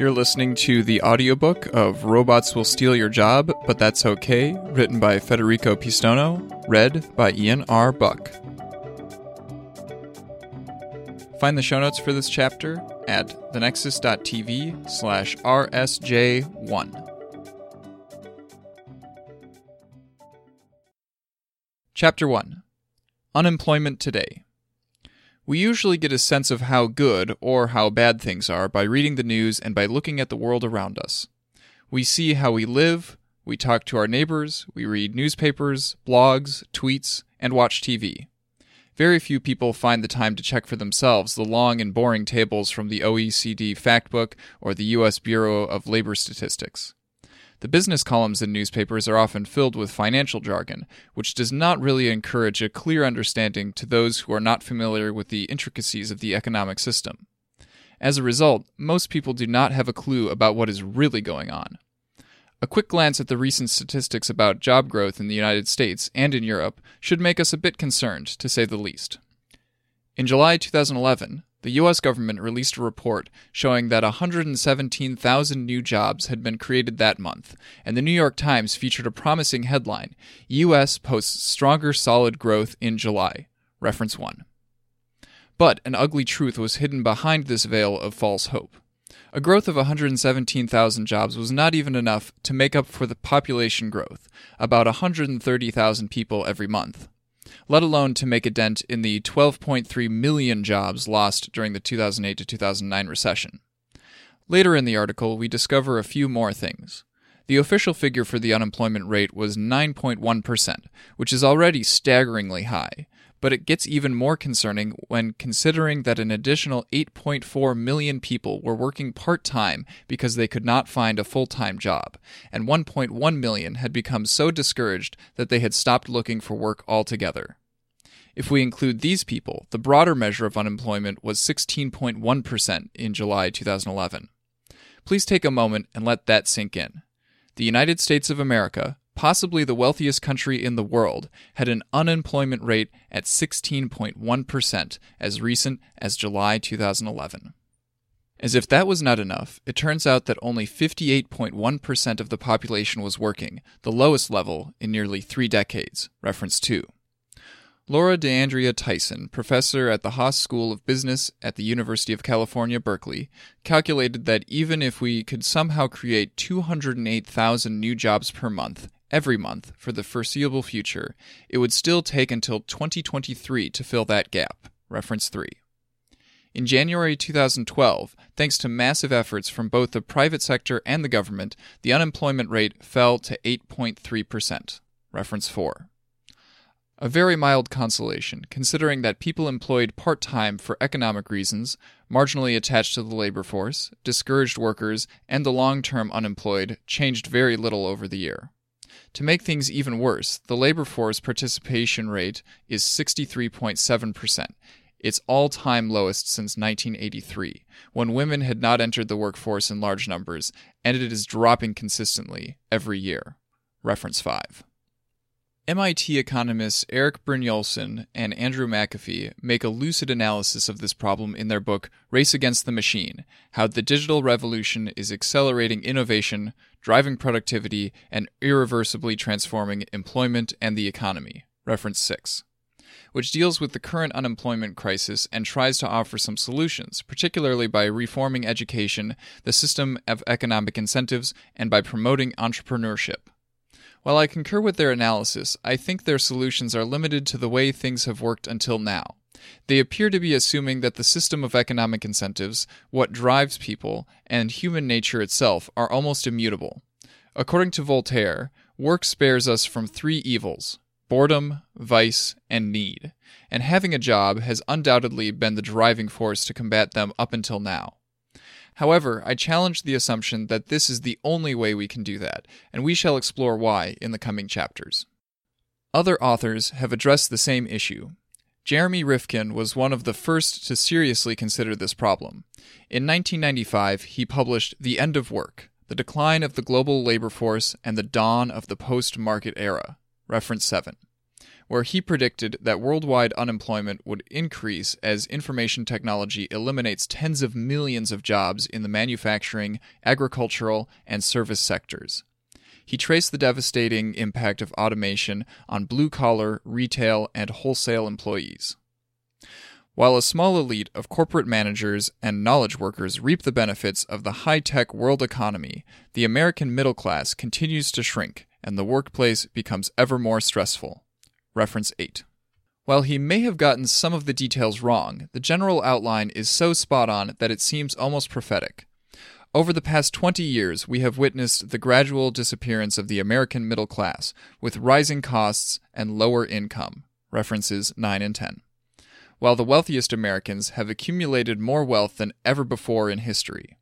You're listening to the audiobook of Robots Will Steal Your Job, But That's Okay, written by Federico Pistono, read by Ian R. Buck. Find the show notes for this chapter at thenexus.tv slash rsj1. Chapter 1 Unemployment Today we usually get a sense of how good or how bad things are by reading the news and by looking at the world around us. We see how we live, we talk to our neighbors, we read newspapers, blogs, tweets, and watch TV. Very few people find the time to check for themselves the long and boring tables from the OECD Factbook or the U.S. Bureau of Labor Statistics. The business columns in newspapers are often filled with financial jargon, which does not really encourage a clear understanding to those who are not familiar with the intricacies of the economic system. As a result, most people do not have a clue about what is really going on. A quick glance at the recent statistics about job growth in the United States and in Europe should make us a bit concerned, to say the least. In July 2011, the U.S. government released a report showing that 117,000 new jobs had been created that month, and the New York Times featured a promising headline U.S. posts stronger solid growth in July. Reference 1. But an ugly truth was hidden behind this veil of false hope. A growth of 117,000 jobs was not even enough to make up for the population growth, about 130,000 people every month let alone to make a dent in the 12.3 million jobs lost during the 2008 to 2009 recession. Later in the article, we discover a few more things. The official figure for the unemployment rate was 9.1%, which is already staggeringly high, but it gets even more concerning when considering that an additional 8.4 million people were working part time because they could not find a full time job, and 1.1 million had become so discouraged that they had stopped looking for work altogether. If we include these people, the broader measure of unemployment was 16.1% in July 2011. Please take a moment and let that sink in. The United States of America, possibly the wealthiest country in the world, had an unemployment rate at 16.1% as recent as July 2011. As if that was not enough, it turns out that only 58.1% of the population was working, the lowest level in nearly three decades. Reference 2. Laura D'Andrea Tyson, professor at the Haas School of Business at the University of California, Berkeley, calculated that even if we could somehow create 208,000 new jobs per month, every month, for the foreseeable future, it would still take until 2023 to fill that gap. Reference 3. In January 2012, thanks to massive efforts from both the private sector and the government, the unemployment rate fell to 8.3%. Reference 4. A very mild consolation, considering that people employed part time for economic reasons, marginally attached to the labor force, discouraged workers, and the long term unemployed changed very little over the year. To make things even worse, the labor force participation rate is 63.7%, its all time lowest since 1983, when women had not entered the workforce in large numbers, and it is dropping consistently every year. Reference 5. MIT economists Eric Brynjolfsson and Andrew McAfee make a lucid analysis of this problem in their book Race Against the Machine How the Digital Revolution is Accelerating Innovation, Driving Productivity, and Irreversibly Transforming Employment and the Economy. Reference 6. Which deals with the current unemployment crisis and tries to offer some solutions, particularly by reforming education, the system of economic incentives, and by promoting entrepreneurship. While I concur with their analysis, I think their solutions are limited to the way things have worked until now. They appear to be assuming that the system of economic incentives, what drives people, and human nature itself are almost immutable. According to Voltaire, work spares us from three evils boredom, vice, and need, and having a job has undoubtedly been the driving force to combat them up until now. However, I challenge the assumption that this is the only way we can do that, and we shall explore why in the coming chapters. Other authors have addressed the same issue. Jeremy Rifkin was one of the first to seriously consider this problem. In 1995, he published The End of Work The Decline of the Global Labor Force and the Dawn of the Post Market Era, reference 7, where he predicted that worldwide unemployment would increase as information technology eliminates tens of millions of jobs in the manufacturing, agricultural, and service sectors. He traced the devastating impact of automation on blue collar, retail, and wholesale employees. While a small elite of corporate managers and knowledge workers reap the benefits of the high tech world economy, the American middle class continues to shrink and the workplace becomes ever more stressful. Reference 8. While he may have gotten some of the details wrong, the general outline is so spot on that it seems almost prophetic. Over the past 20 years, we have witnessed the gradual disappearance of the American middle class, with rising costs and lower income. References 9 and 10. While the wealthiest Americans have accumulated more wealth than ever before in history.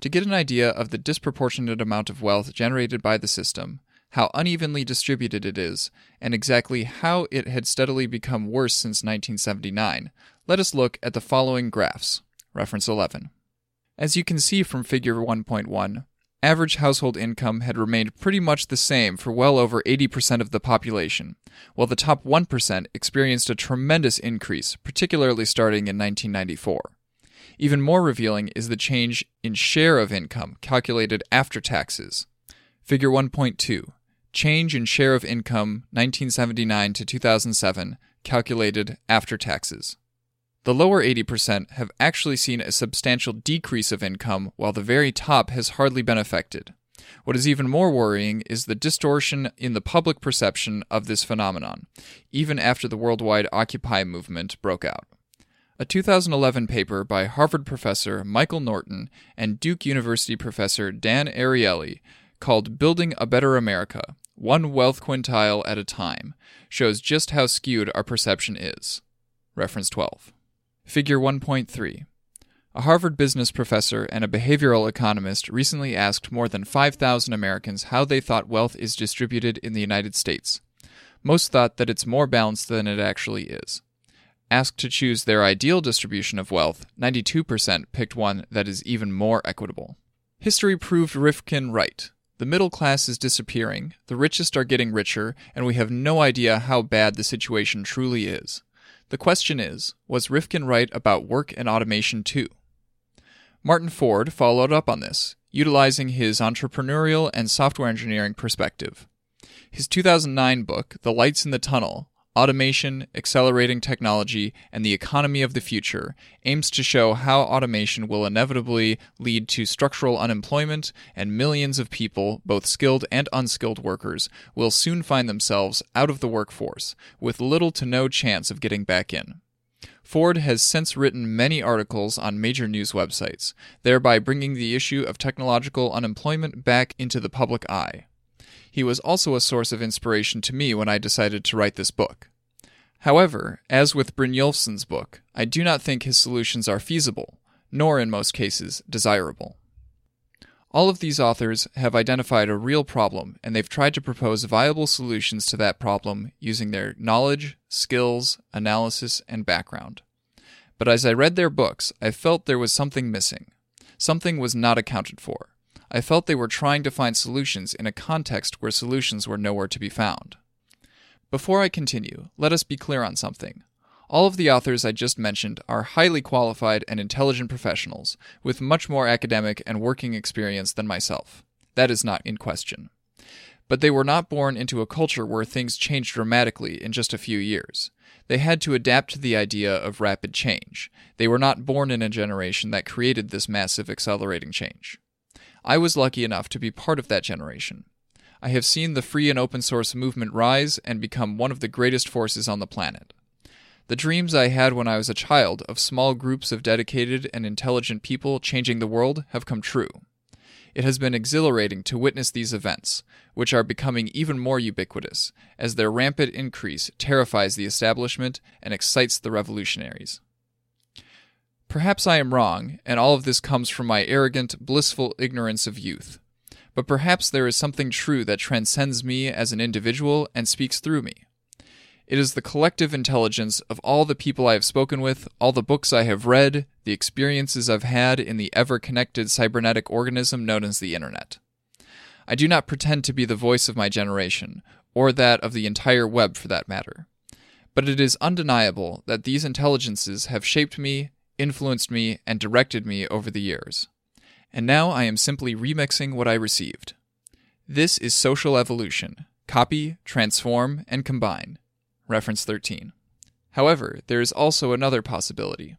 To get an idea of the disproportionate amount of wealth generated by the system, how unevenly distributed it is, and exactly how it had steadily become worse since 1979, let us look at the following graphs. Reference 11. As you can see from Figure 1.1, average household income had remained pretty much the same for well over 80% of the population, while the top 1% experienced a tremendous increase, particularly starting in 1994. Even more revealing is the change in share of income calculated after taxes. Figure 1.2 Change in share of income 1979 to 2007, calculated after taxes. The lower 80% have actually seen a substantial decrease of income, while the very top has hardly been affected. What is even more worrying is the distortion in the public perception of this phenomenon, even after the worldwide Occupy movement broke out. A 2011 paper by Harvard professor Michael Norton and Duke University professor Dan Ariely called Building a Better America one wealth quintile at a time, shows just how skewed our perception is. Reference 12. Figure 1.3. A Harvard business professor and a behavioral economist recently asked more than 5,000 Americans how they thought wealth is distributed in the United States. Most thought that it's more balanced than it actually is. Asked to choose their ideal distribution of wealth, 92% picked one that is even more equitable. History proved Rifkin right. The middle class is disappearing, the richest are getting richer, and we have no idea how bad the situation truly is. The question is was Rifkin right about work and automation too? Martin Ford followed up on this, utilizing his entrepreneurial and software engineering perspective. His 2009 book, The Lights in the Tunnel, Automation, Accelerating Technology, and the Economy of the Future aims to show how automation will inevitably lead to structural unemployment, and millions of people, both skilled and unskilled workers, will soon find themselves out of the workforce, with little to no chance of getting back in. Ford has since written many articles on major news websites, thereby bringing the issue of technological unemployment back into the public eye. He was also a source of inspiration to me when I decided to write this book. However, as with Brynjolfsson's book, I do not think his solutions are feasible, nor in most cases desirable. All of these authors have identified a real problem and they've tried to propose viable solutions to that problem using their knowledge, skills, analysis, and background. But as I read their books, I felt there was something missing. Something was not accounted for. I felt they were trying to find solutions in a context where solutions were nowhere to be found. Before I continue, let us be clear on something. All of the authors I just mentioned are highly qualified and intelligent professionals, with much more academic and working experience than myself. That is not in question. But they were not born into a culture where things changed dramatically in just a few years. They had to adapt to the idea of rapid change. They were not born in a generation that created this massive accelerating change. I was lucky enough to be part of that generation. I have seen the free and open source movement rise and become one of the greatest forces on the planet. The dreams I had when I was a child of small groups of dedicated and intelligent people changing the world have come true. It has been exhilarating to witness these events, which are becoming even more ubiquitous, as their rampant increase terrifies the establishment and excites the revolutionaries. Perhaps I am wrong, and all of this comes from my arrogant, blissful ignorance of youth. But perhaps there is something true that transcends me as an individual and speaks through me. It is the collective intelligence of all the people I have spoken with, all the books I have read, the experiences I've had in the ever connected cybernetic organism known as the Internet. I do not pretend to be the voice of my generation, or that of the entire web for that matter. But it is undeniable that these intelligences have shaped me, influenced me, and directed me over the years. And now I am simply remixing what I received. This is social evolution copy, transform, and combine. Reference 13. However, there is also another possibility.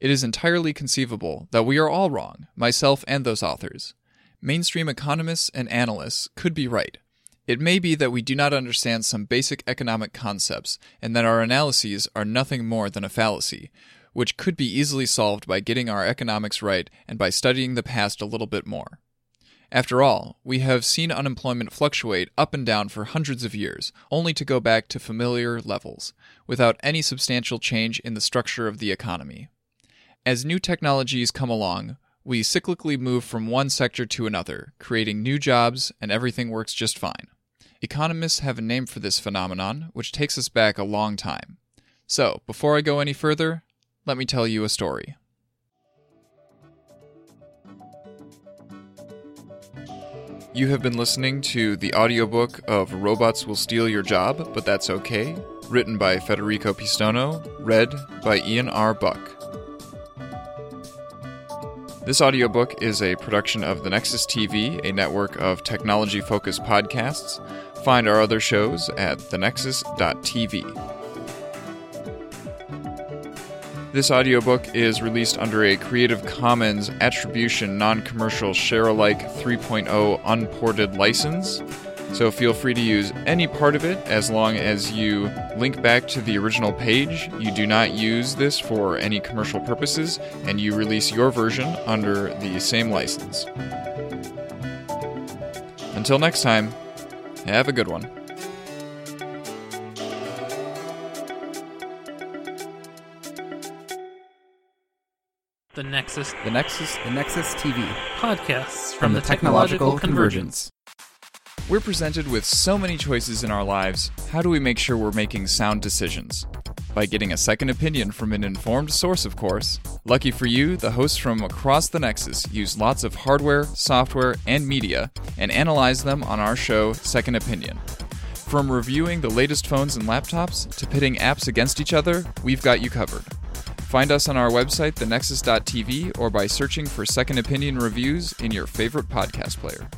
It is entirely conceivable that we are all wrong, myself and those authors. Mainstream economists and analysts could be right. It may be that we do not understand some basic economic concepts and that our analyses are nothing more than a fallacy, which could be easily solved by getting our economics right and by studying the past a little bit more. After all, we have seen unemployment fluctuate up and down for hundreds of years, only to go back to familiar levels, without any substantial change in the structure of the economy. As new technologies come along, we cyclically move from one sector to another, creating new jobs, and everything works just fine. Economists have a name for this phenomenon, which takes us back a long time. So, before I go any further, let me tell you a story. You have been listening to the audiobook of Robots Will Steal Your Job, But That's Okay, written by Federico Pistono, read by Ian R. Buck. This audiobook is a production of The Nexus TV, a network of technology focused podcasts. Find our other shows at thenexus.tv. This audiobook is released under a Creative Commons Attribution Non Commercial Share Alike 3.0 Unported license. So feel free to use any part of it as long as you link back to the original page. You do not use this for any commercial purposes, and you release your version under the same license. Until next time, have a good one. The Nexus The Nexus, the Nexus TV podcasts from the Technological Convergence. We're presented with so many choices in our lives. How do we make sure we're making sound decisions? By getting a second opinion from an informed source, of course. Lucky for you, the hosts from across the Nexus use lots of hardware, software, and media and analyze them on our show, Second Opinion. From reviewing the latest phones and laptops to pitting apps against each other, we've got you covered. Find us on our website, thenexus.tv, or by searching for Second Opinion reviews in your favorite podcast player.